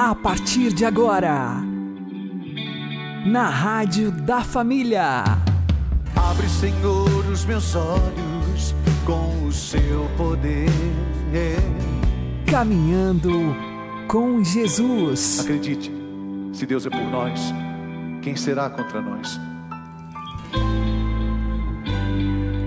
A partir de agora, na Rádio da Família. Abre, Senhor, os meus olhos com o seu poder. Caminhando com Jesus. Acredite, se Deus é por nós, quem será contra nós?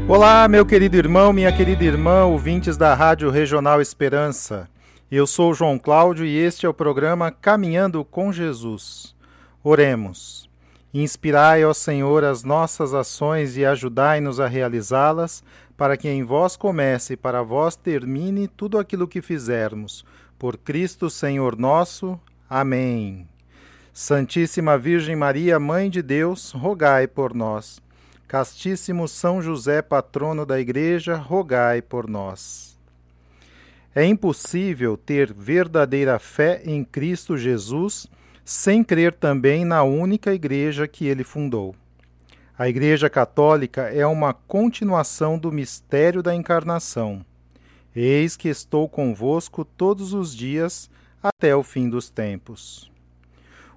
Olá, meu querido irmão, minha querida irmã, ouvintes da Rádio Regional Esperança. Eu sou João Cláudio e este é o programa Caminhando com Jesus. Oremos. Inspirai, ó Senhor, as nossas ações e ajudai-nos a realizá-las, para que em vós comece e para vós termine tudo aquilo que fizermos. Por Cristo, Senhor nosso. Amém. Santíssima Virgem Maria, Mãe de Deus, rogai por nós. Castíssimo São José, patrono da Igreja, rogai por nós. É impossível ter verdadeira fé em Cristo Jesus sem crer também na única igreja que ele fundou. A Igreja Católica é uma continuação do mistério da encarnação. Eis que estou convosco todos os dias até o fim dos tempos.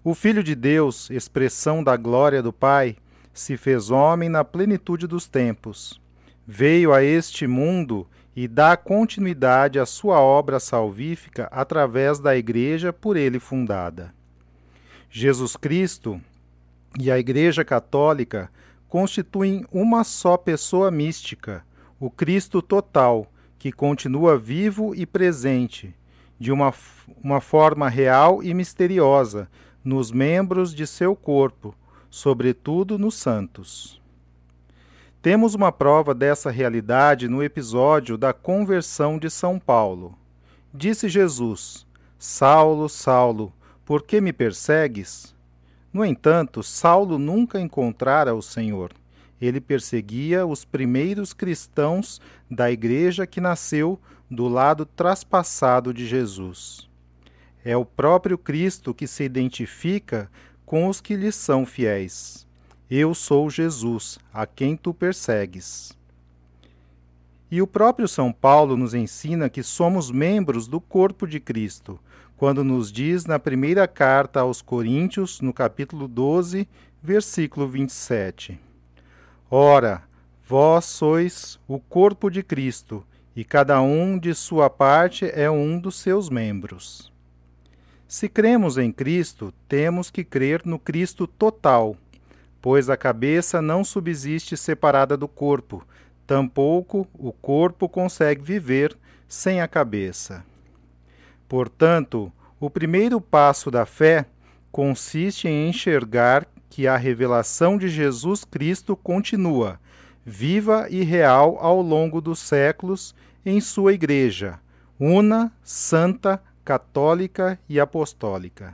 O Filho de Deus, expressão da glória do Pai, se fez homem na plenitude dos tempos. Veio a este mundo e dá continuidade à sua obra salvífica através da Igreja por ele fundada. Jesus Cristo e a Igreja Católica constituem uma só pessoa mística, o Cristo total, que continua vivo e presente, de uma, uma forma real e misteriosa, nos membros de seu corpo, sobretudo nos santos. Temos uma prova dessa realidade no episódio da conversão de São Paulo. Disse Jesus: Saulo, Saulo, por que me persegues? No entanto, Saulo nunca encontrara o Senhor. Ele perseguia os primeiros cristãos da igreja que nasceu do lado traspassado de Jesus. É o próprio Cristo que se identifica com os que lhe são fiéis. Eu sou Jesus, a quem tu persegues. E o próprio São Paulo nos ensina que somos membros do corpo de Cristo, quando nos diz na primeira carta aos Coríntios, no capítulo 12, versículo 27. Ora, vós sois o corpo de Cristo, e cada um de sua parte é um dos seus membros. Se cremos em Cristo, temos que crer no Cristo total, pois a cabeça não subsiste separada do corpo, tampouco o corpo consegue viver sem a cabeça. Portanto, o primeiro passo da fé consiste em enxergar que a revelação de Jesus Cristo continua, viva e real ao longo dos séculos em sua Igreja, una, santa, católica e apostólica.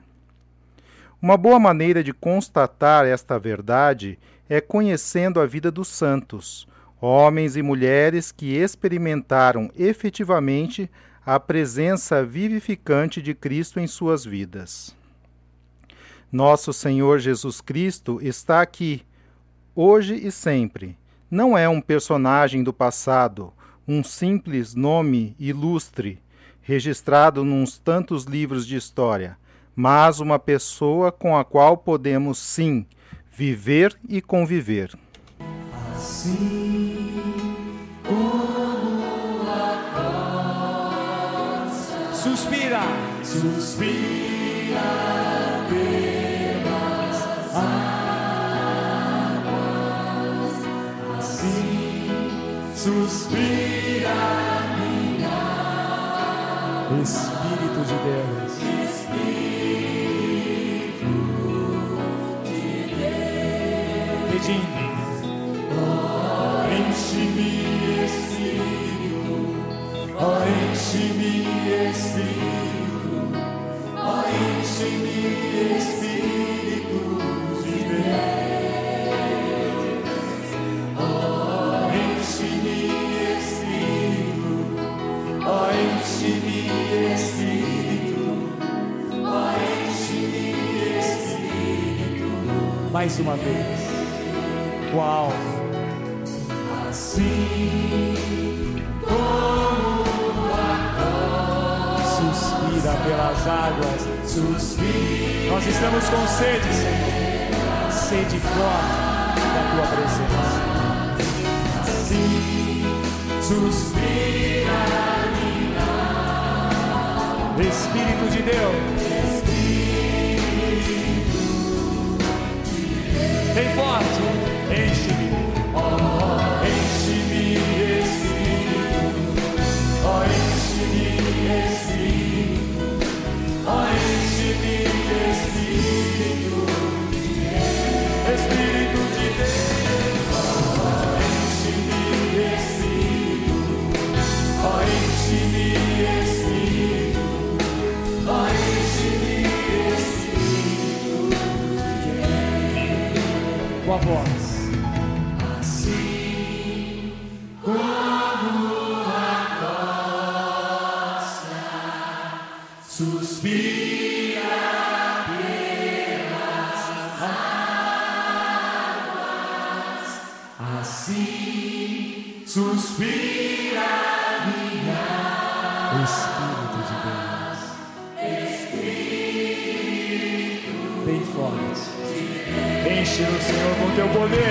Uma boa maneira de constatar esta verdade é conhecendo a vida dos santos, homens e mulheres que experimentaram efetivamente a presença vivificante de Cristo em suas vidas. Nosso Senhor Jesus Cristo está aqui, hoje e sempre. Não é um personagem do passado, um simples nome ilustre registrado nos tantos livros de história, mas uma pessoa com a qual podemos sim viver e conviver. Assim como a costa suspira, suspira pelas águas, assim suspira. Espírito de Deus. Oh, enche-me, Espírito. Oh, enche-me, Espírito de Deus. Enche-me, Espírito. Oh, enche-me, Espírito. Oh, enche-me, Espírito. Mais uma vez. Qual? Assim como a suspira. suspira pelas águas, suspira. Nós estamos com sede, Senhor, sede forte da tua presença. Assim suspira Espírito de Deus. Bem forte, enche-me, oh, enche-me, Espírito, com a voz. Com teu poder.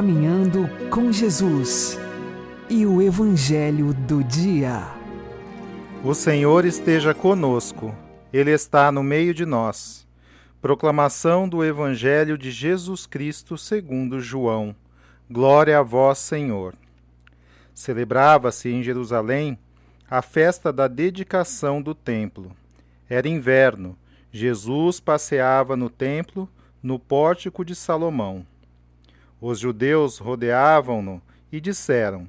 Caminhando com Jesus e o Evangelho do Dia. O Senhor esteja conosco, Ele está no meio de nós. Proclamação do Evangelho de Jesus Cristo segundo João. Glória a vós, Senhor. Celebrava-se em Jerusalém a festa da dedicação do templo. Era inverno. Jesus passeava no templo, no pórtico de Salomão. Os judeus rodeavam-no e disseram: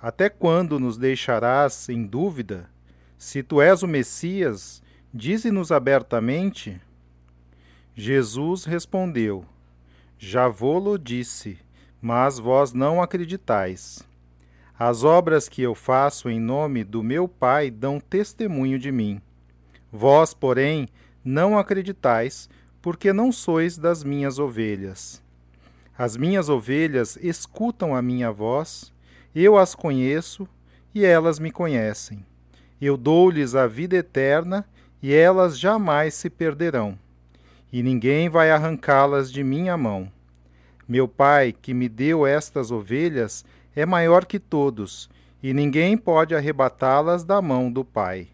Até quando nos deixarás em dúvida? Se tu és o Messias, dize-nos abertamente. Jesus respondeu: Já vou-lo disse, mas vós não acreditais. As obras que eu faço em nome do meu Pai dão testemunho de mim. Vós, porém, não acreditais, porque não sois das minhas ovelhas. As minhas ovelhas escutam a minha voz, eu as conheço e elas me conhecem. Eu dou-lhes a vida eterna e elas jamais se perderão, e ninguém vai arrancá-las de minha mão. Meu Pai, que me deu estas ovelhas, é maior que todos, e ninguém pode arrebatá-las da mão do Pai.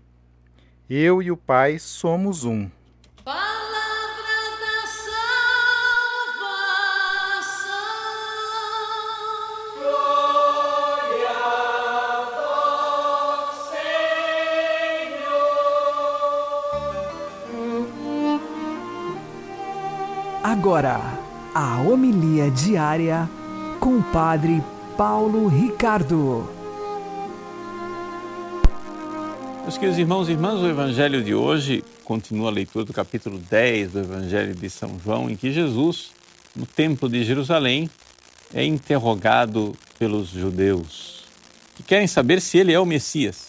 Eu e o Pai somos um. Agora, a homilia diária com o Padre Paulo Ricardo. Meus queridos irmãos e irmãs, o Evangelho de hoje continua a leitura do capítulo 10 do Evangelho de São João, em que Jesus, no Templo de Jerusalém, é interrogado pelos judeus, que querem saber se ele é o Messias.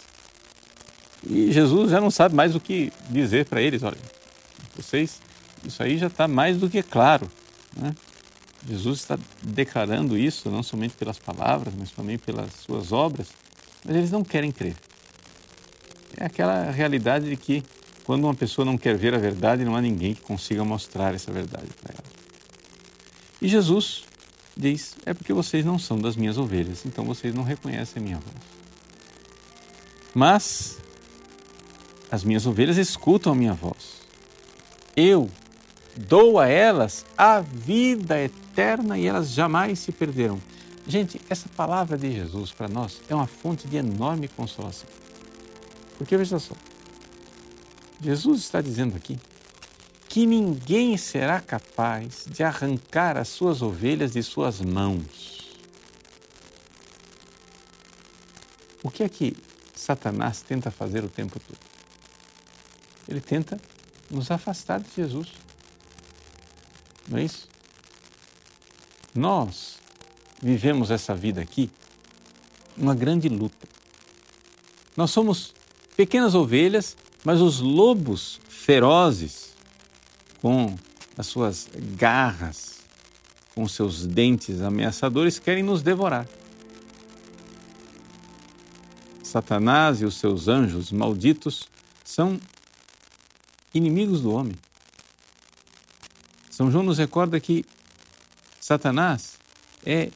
E Jesus já não sabe mais o que dizer para eles. Olha, vocês, isso aí já está mais do que claro. Né? Jesus está declarando isso, não somente pelas palavras, mas também pelas suas obras, mas eles não querem crer. É aquela realidade de que quando uma pessoa não quer ver a verdade, não há ninguém que consiga mostrar essa verdade para ela. E Jesus diz: é porque vocês não são das minhas ovelhas, então vocês não reconhecem a minha voz. Mas as minhas ovelhas escutam a minha voz. Eu dou a elas a vida eterna e elas jamais se perderão. Gente, essa palavra de Jesus para nós é uma fonte de enorme consolação. Porque veja só, Jesus está dizendo aqui que ninguém será capaz de arrancar as suas ovelhas de suas mãos. O que é que Satanás tenta fazer o tempo todo? ele tenta nos afastar de Jesus. Não é isso? Nós vivemos essa vida aqui uma grande luta. Nós somos pequenas ovelhas, mas os lobos ferozes, com as suas garras, com seus dentes ameaçadores, querem nos devorar. Satanás e os seus anjos malditos são inimigos do homem. São João nos recorda que Satanás é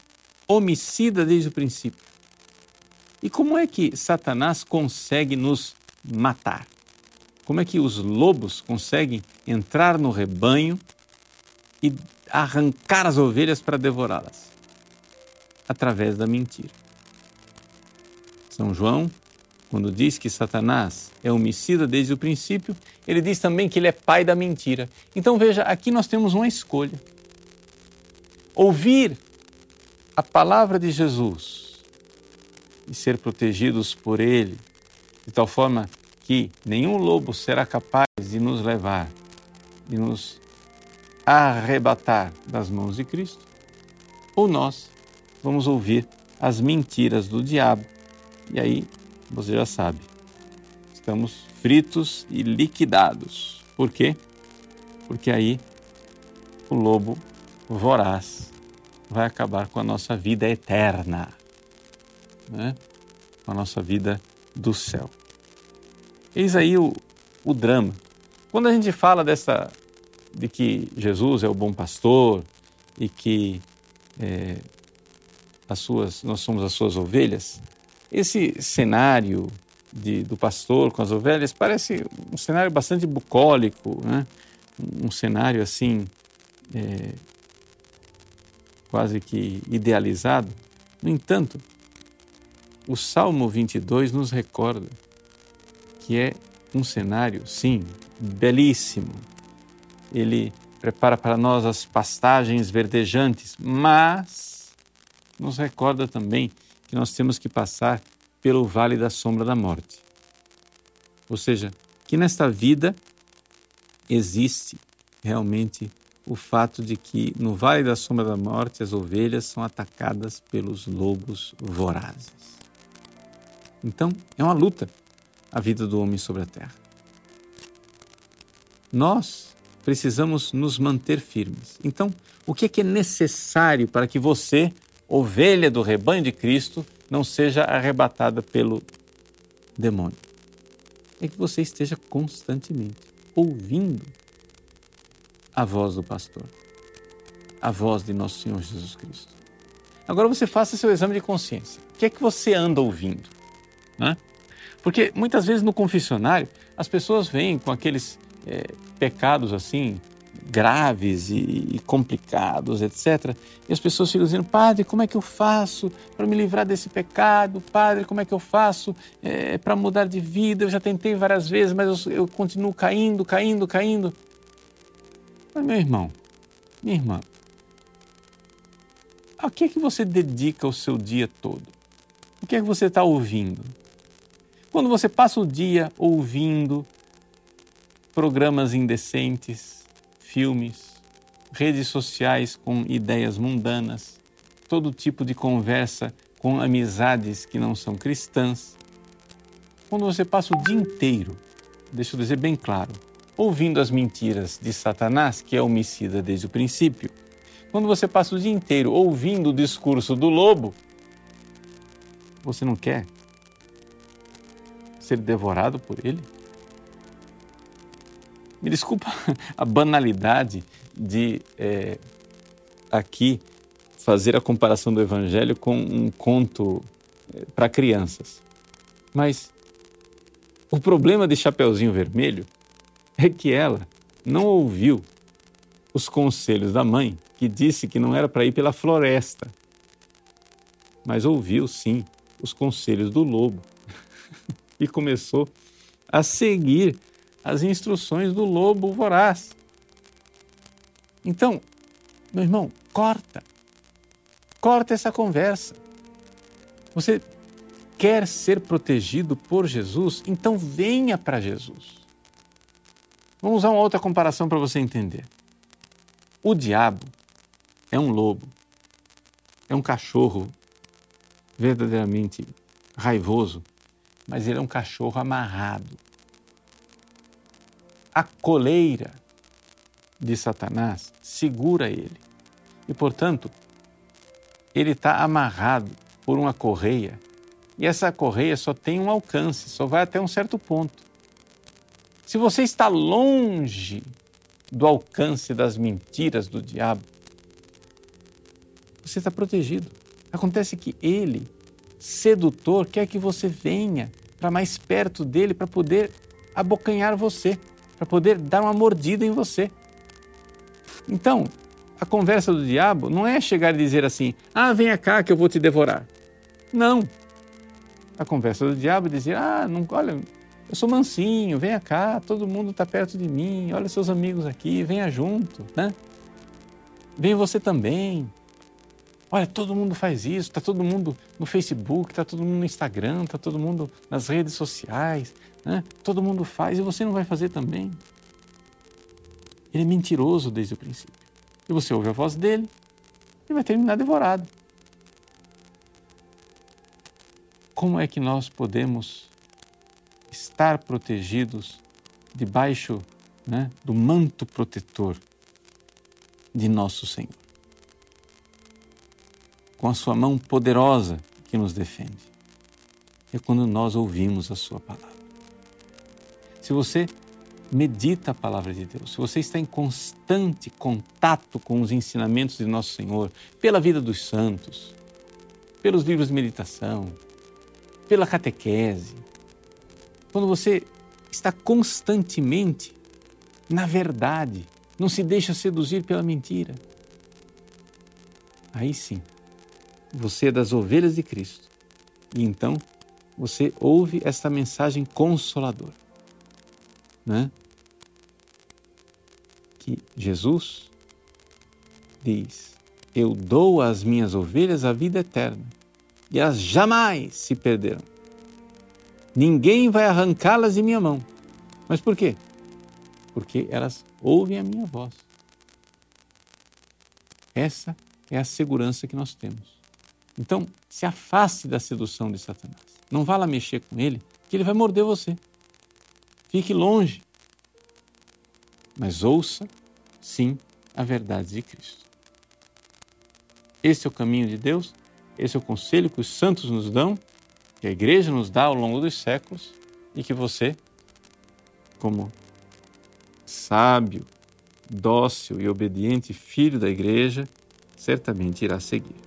homicida desde o princípio. E como é que Satanás consegue nos matar? Como é que os lobos conseguem entrar no rebanho e arrancar as ovelhas para devorá-las? Através da mentira. São João, quando diz que Satanás é homicida desde o princípio, ele diz também que ele é pai da mentira. Então veja, aqui nós temos uma escolha. Ouvir a palavra de Jesus e ser protegidos por ele, de tal forma que nenhum lobo será capaz de nos levar, de nos arrebatar das mãos de Cristo, ou nós vamos ouvir as mentiras do diabo e aí, você já sabe, estamos fritos e liquidados. Por quê? Porque aí o lobo voraz vai acabar com a nossa vida eterna, né? com a nossa vida do céu. Eis aí o, o drama. Quando a gente fala dessa, de que Jesus é o bom pastor e que é, as suas, nós somos as suas ovelhas, esse cenário de, do pastor com as ovelhas parece um cenário bastante bucólico, né? um cenário assim, é, quase que idealizado. No entanto, o Salmo 22 nos recorda que é um cenário, sim, belíssimo. Ele prepara para nós as pastagens verdejantes, mas nos recorda também que nós temos que passar pelo vale da sombra da morte. Ou seja, que nesta vida existe realmente o fato de que no vale da sombra da morte as ovelhas são atacadas pelos lobos vorazes. Então, é uma luta a vida do homem sobre a terra. Nós precisamos nos manter firmes. Então, o que é, que é necessário para que você ovelha do rebanho de Cristo não seja arrebatada pelo demônio. É que você esteja constantemente ouvindo a voz do pastor, a voz de nosso Senhor Jesus Cristo. Agora você faça seu exame de consciência. O que é que você anda ouvindo? Né? Porque muitas vezes no confessionário as pessoas vêm com aqueles é, pecados assim graves e, e, complicados, etc. E as pessoas ficam dizendo: Padre, como é que eu faço para me livrar desse pecado? Padre, como é que eu faço é, para mudar de vida? Eu já tentei várias vezes, mas eu, eu continuo caindo, caindo, caindo. Mas, meu irmão, minha irmã, a que é que você dedica o seu dia todo? O que é que você está ouvindo? Quando você passa o dia ouvindo programas indecentes, filmes, redes sociais com ideias mundanas, todo tipo de conversa com amizades que não são cristãs. Quando você passa o dia inteiro, deixa eu dizer bem claro, ouvindo as mentiras de Satanás, que é homicida desde o princípio, quando você passa o dia inteiro ouvindo o discurso do lobo, você não quer ser devorado por ele? Me desculpa a banalidade de é, aqui fazer a comparação do Evangelho com um conto é, para crianças. Mas o problema de Chapeuzinho Vermelho é que ela não ouviu os conselhos da mãe, que disse que não era para ir pela floresta, mas ouviu sim os conselhos do lobo e começou a seguir as instruções do lobo voraz. Então, meu irmão, corta. Corta essa conversa. Você quer ser protegido por Jesus? Então venha para Jesus. Vamos usar uma outra comparação para você entender. O diabo é um lobo, é um cachorro verdadeiramente raivoso, mas ele é um cachorro amarrado. A coleira de Satanás segura ele e, portanto, ele está amarrado por uma correia e essa correia só tem um alcance, só vai até um certo ponto. Se você está longe do alcance das mentiras do diabo, você está protegido. Acontece que ele, sedutor, quer que você venha para mais perto dele para poder abocanhar você, para poder dar uma mordida em você. Então, a conversa do diabo não é chegar e dizer assim: ah, venha cá que eu vou te devorar. Não. A conversa do diabo é dizer: ah, não, olha, eu sou mansinho, venha cá, todo mundo está perto de mim, olha seus amigos aqui, venha junto, né? Venha você também. Olha, todo mundo faz isso, está todo mundo no Facebook, está todo mundo no Instagram, está todo mundo nas redes sociais, né? todo mundo faz e você não vai fazer também. Ele é mentiroso desde o princípio. E você ouve a voz dele e vai terminar devorado. Como é que nós podemos estar protegidos debaixo né, do manto protetor de nosso Senhor? Com a sua mão poderosa que nos defende. É quando nós ouvimos a sua palavra. Se você medita a palavra de Deus, se você está em constante contato com os ensinamentos de nosso Senhor, pela vida dos santos, pelos livros de meditação, pela catequese, quando você está constantemente na verdade, não se deixa seduzir pela mentira, aí sim, você é das ovelhas de Cristo. E então você ouve esta mensagem consoladora né? que Jesus diz: Eu dou às minhas ovelhas a vida eterna e elas jamais se perderão. Ninguém vai arrancá-las de minha mão. Mas por quê? Porque elas ouvem a minha voz. Essa é a segurança que nós temos. Então, se afaste da sedução de Satanás. Não vá lá mexer com ele, que ele vai morder você. Fique longe. Mas ouça, sim, a verdade de Cristo. Esse é o caminho de Deus, esse é o conselho que os santos nos dão, que a igreja nos dá ao longo dos séculos e que você, como sábio, dócil e obediente filho da igreja, certamente irá seguir.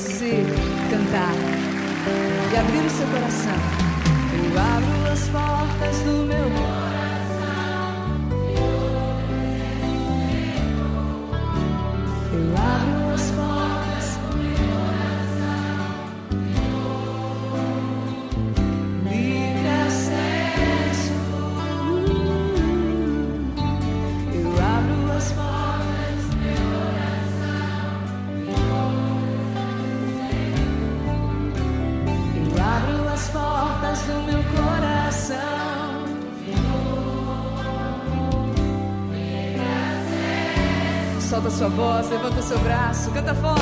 Você cantar e abrir o seu coração. Eu abro as portas do meu Eu seu braço, canta forte.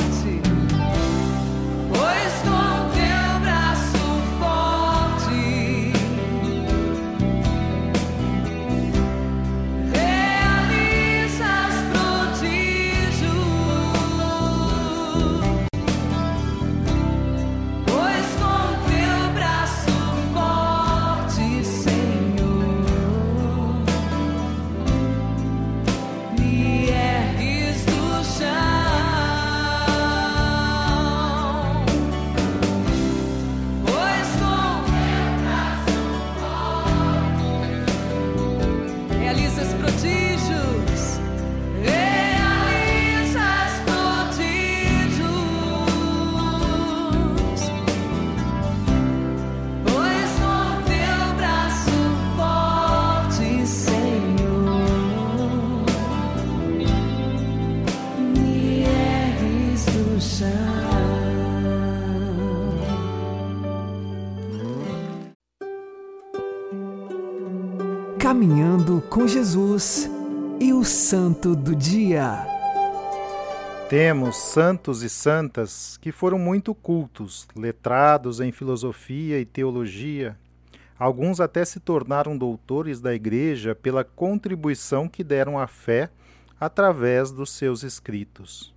Santo do Dia. Temos santos e santas que foram muito cultos, letrados em filosofia e teologia. Alguns até se tornaram doutores da Igreja pela contribuição que deram à fé através dos seus escritos.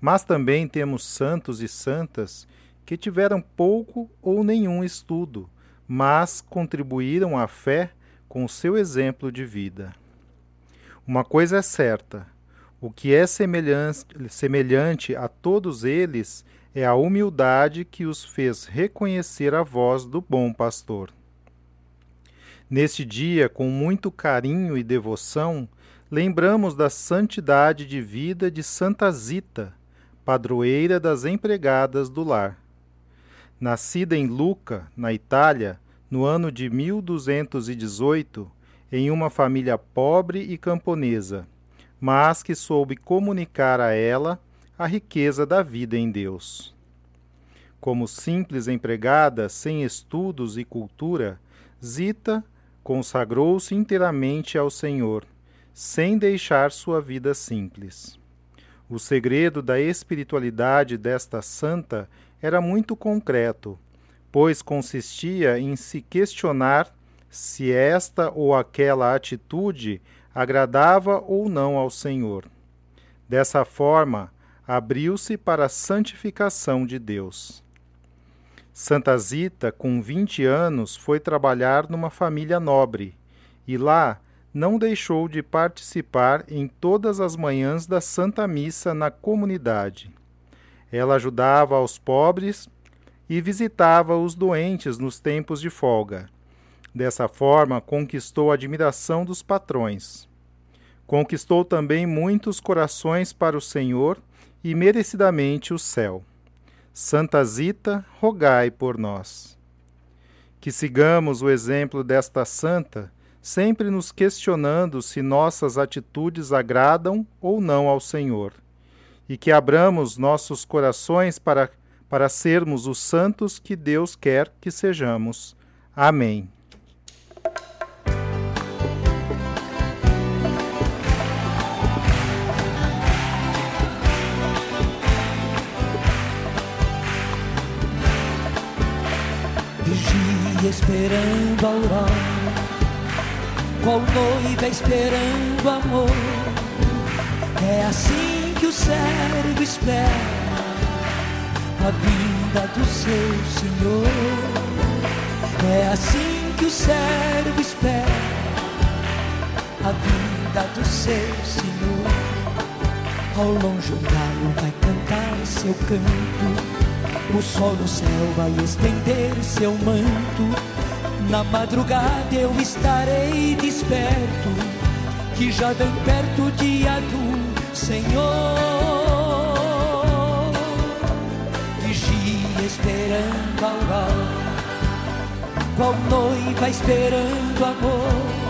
Mas também temos santos e santas que tiveram pouco ou nenhum estudo, mas contribuíram à fé com seu exemplo de vida. Uma coisa é certa: o que é semelhante, a todos eles é a humildade que os fez reconhecer a voz do bom pastor. Neste dia, com muito carinho e devoção, lembramos da santidade de vida de Santa Zita, padroeira das empregadas do lar. Nascida em Lucca, na Itália, no ano de 1218, em uma família pobre e camponesa, mas que soube comunicar a ela a riqueza da vida em Deus. Como simples empregada, sem estudos e cultura, Zita consagrou-se inteiramente ao Senhor, sem deixar sua vida simples. O segredo da espiritualidade desta santa era muito concreto, pois consistia em se questionar se esta ou aquela atitude agradava ou não ao Senhor. Dessa forma, abriu-se para a santificação de Deus. Santa Zita, com 20 anos, foi trabalhar numa família nobre e lá não deixou de participar em todas as manhãs da Santa Missa na comunidade. Ela ajudava aos pobres e visitava os doentes nos tempos de folga. Dessa forma, conquistou a admiração dos patrões. Conquistou também muitos corações para o Senhor e merecidamente o céu. Santa Zita, rogai por nós. Que sigamos o exemplo desta santa, sempre nos questionando se nossas atitudes agradam ou não ao Senhor, e que abramos nossos corações para, para sermos os santos que Deus quer que sejamos. Amém. Esperando a aurora, qual noiva esperando amor. É assim que o servo espera a vinda do seu Senhor. É assim que o servo espera a vinda do seu Senhor. Ao longe um galo vai cantar seu canto, o sol no céu vai estender seu manto. Na madrugada eu estarei desperto, que já vem perto o dia do Senhor. Vigia esperando a aurora, qual noiva esperando amor.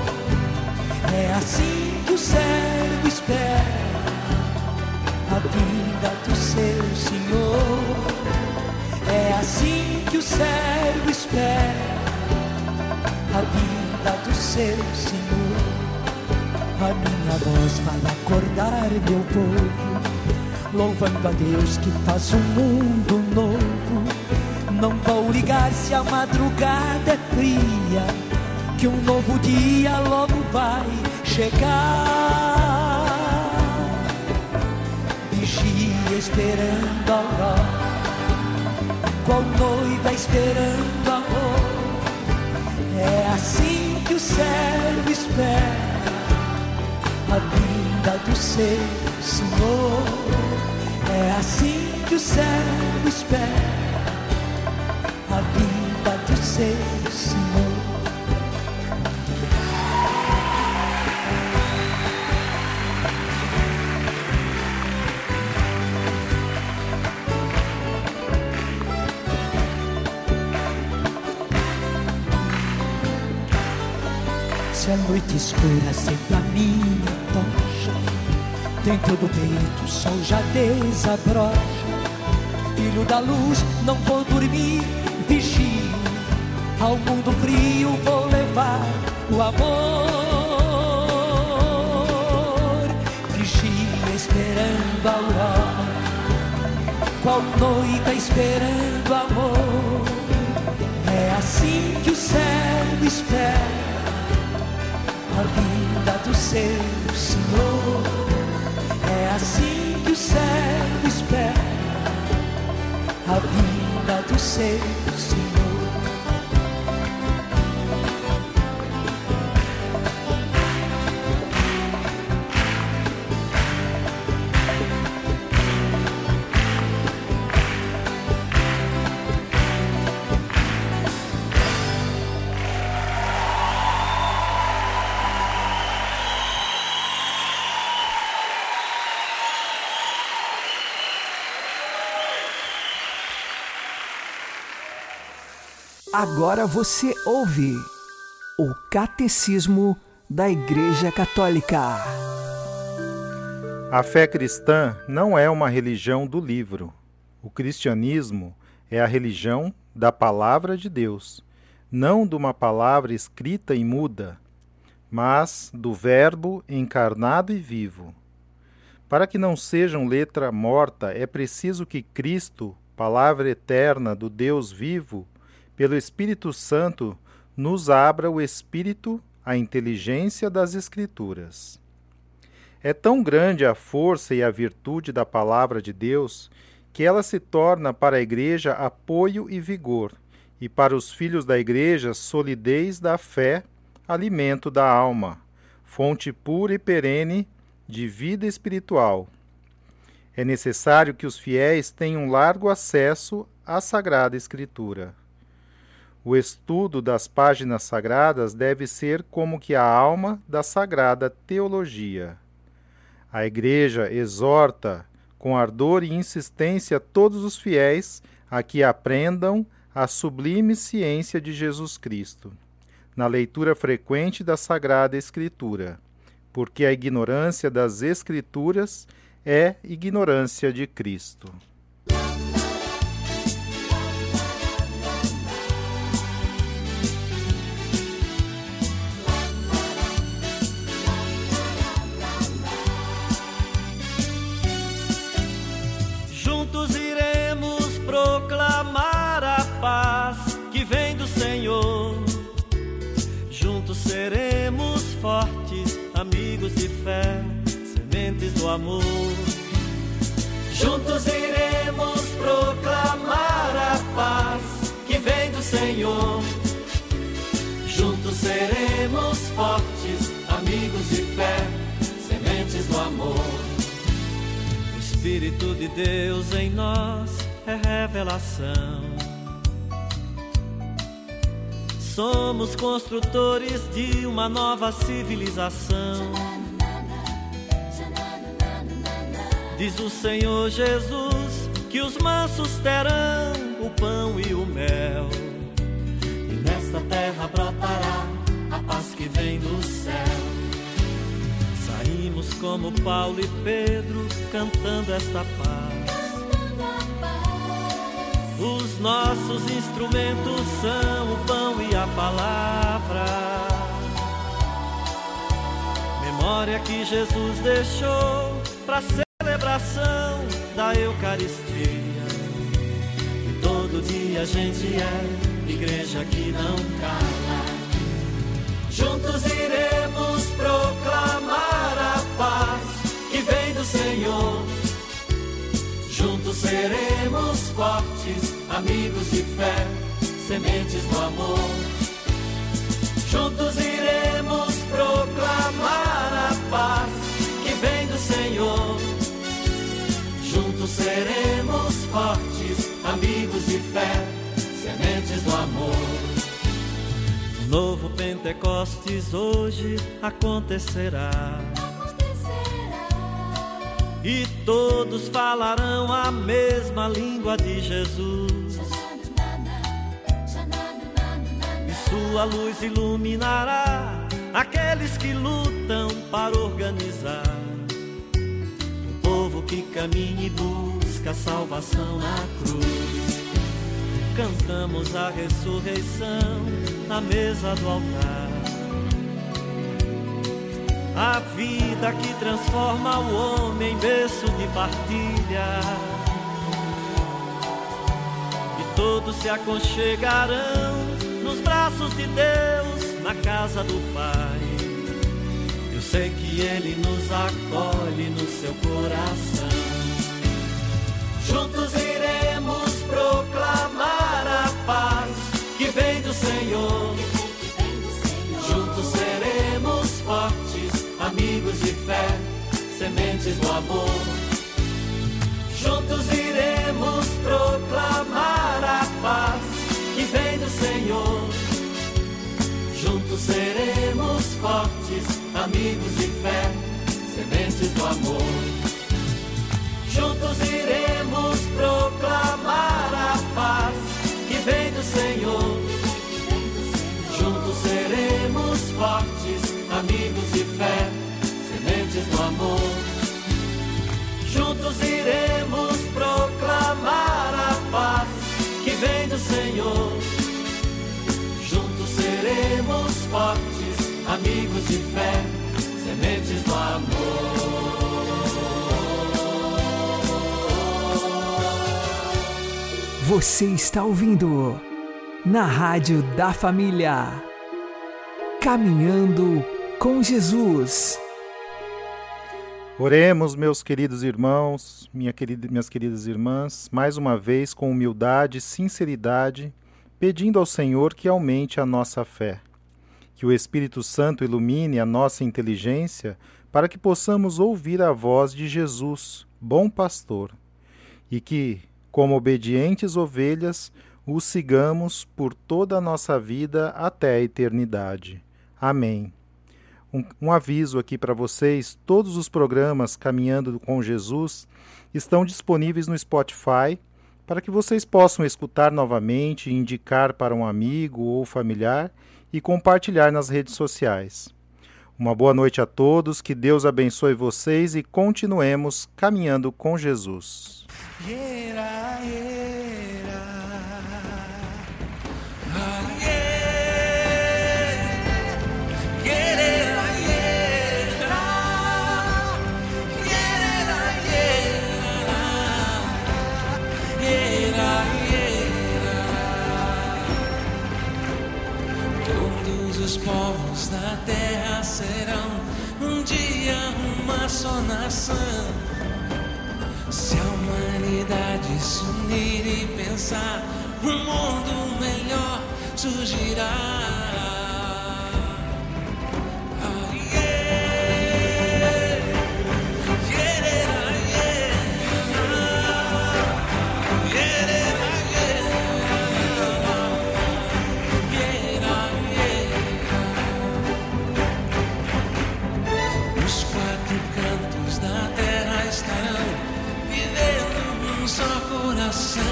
É assim que o servo espera assim que o servo espera a vinda do seu Senhor. A minha voz vai acordar meu povo, louvando a Deus que faz um mundo novo. Não vou ligar se a madrugada é fria, que um novo dia logo vai chegar vigia esperando a aurora, qual noiva esperando amor. É assim que o servo espera a vinda do seu Senhor. É assim que o servo espera a vinda do seu Senhor. Noite escura sempre a minha tocha. Dentro do peito o sol já desabrocha. Filho da luz, não vou dormir, vigio. Ao mundo frio vou levar o amor. Vigia esperando a aurora. Qual noiva esperando amor? É assim que o céu espera a vinda do seu Senhor. É assim que o servo espera a vinda do seu Senhor. Agora você ouve o Catecismo da Igreja Católica. A fé cristã não é uma religião do livro. O cristianismo é a religião da palavra de Deus, não de uma palavra escrita e muda, mas do Verbo encarnado e vivo. Para que não sejam letra morta, é preciso que Cristo, palavra eterna do Deus vivo, pelo Espírito Santo, nos abra o espírito, a inteligência das Escrituras. É tão grande a força e a virtude da palavra de Deus que ela se torna para a Igreja apoio e vigor, e para os filhos da Igreja solidez da fé, alimento da alma, fonte pura e perene de vida espiritual. É necessário que os fiéis tenham largo acesso à Sagrada Escritura. O estudo das páginas sagradas deve ser como que a alma da sagrada teologia. A Igreja exorta com ardor e insistência todos os fiéis a que aprendam a sublime ciência de Jesus Cristo, na leitura frequente da Sagrada Escritura, porque a ignorância das Escrituras é ignorância de Cristo. Fé, sementes do amor. Juntos iremos proclamar a paz que vem do Senhor. Juntos seremos fortes, amigos de fé, sementes do amor. Espírito de Deus em nós é revelação. Somos construtores de uma nova civilização. Diz o Senhor Jesus que os mansos terão o pão e o mel. E nesta terra brotará a paz que vem do céu. Saímos como Paulo e Pedro cantando esta paz. Os nossos instrumentos são o pão e a palavra. Memória que Jesus deixou para celebração da Eucaristia. E todo dia a gente é igreja que não cala. Juntos iremos proclamar a paz que vem do Senhor. Juntos seremos fortes, amigos de fé, sementes do amor. Juntos iremos proclamar a paz que vem do Senhor. Juntos seremos fortes, amigos de fé, sementes do amor. O novo Pentecostes hoje acontecerá. E todos falarão a mesma língua de Jesus. E sua luz iluminará aqueles que lutam para organizar que caminha e busca salvação na cruz. Cantamos a ressurreição na mesa do altar. A vida que transforma o homem, berço de partilha. E todos se aconchegarão nos braços de Deus, na casa do Pai. Sei que Ele nos acolhe no seu coração. Juntos iremos proclamar a paz que vem do Senhor. Juntos seremos fortes, amigos de fé, sementes do amor. Juntos iremos proclamar a paz que vem do Senhor. Juntos seremos fortes, amigos de fé, sementes do amor. Juntos iremos proclamar a paz que vem do Senhor. Juntos seremos fortes, amigos de Você está ouvindo na Rádio da Família. Caminhando com Jesus. Oremos, meus queridos irmãos, minha querida, minhas queridas irmãs, mais uma vez com humildade e sinceridade, pedindo ao Senhor que aumente a nossa fé. Que o Espírito Santo ilumine a nossa inteligência para que possamos ouvir a voz de Jesus, bom pastor, e que, como obedientes ovelhas, o sigamos por toda a nossa vida até a eternidade. Amém. Um, um aviso aqui para vocês: todos os programas Caminhando com Jesus estão disponíveis no Spotify para que vocês possam escutar novamente, indicar para um amigo ou familiar e compartilhar nas redes sociais. Uma boa noite a todos, que Deus abençoe vocês e continuemos caminhando com Jesus. Yera, só nação. Se a humanidade se unir e pensar, um mundo melhor surgirá. Coração.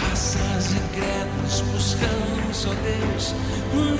Raças e credos buscam só Deus, um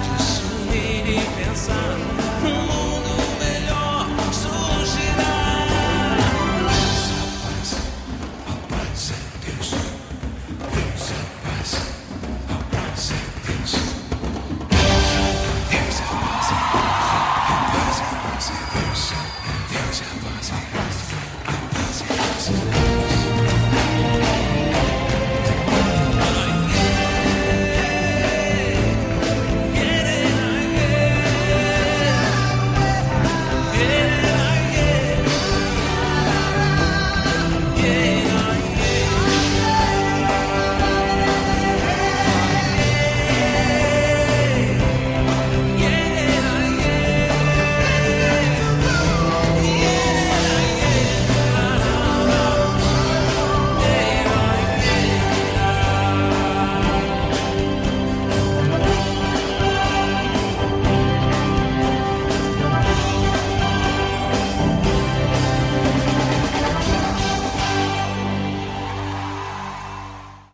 de sumir e pensar.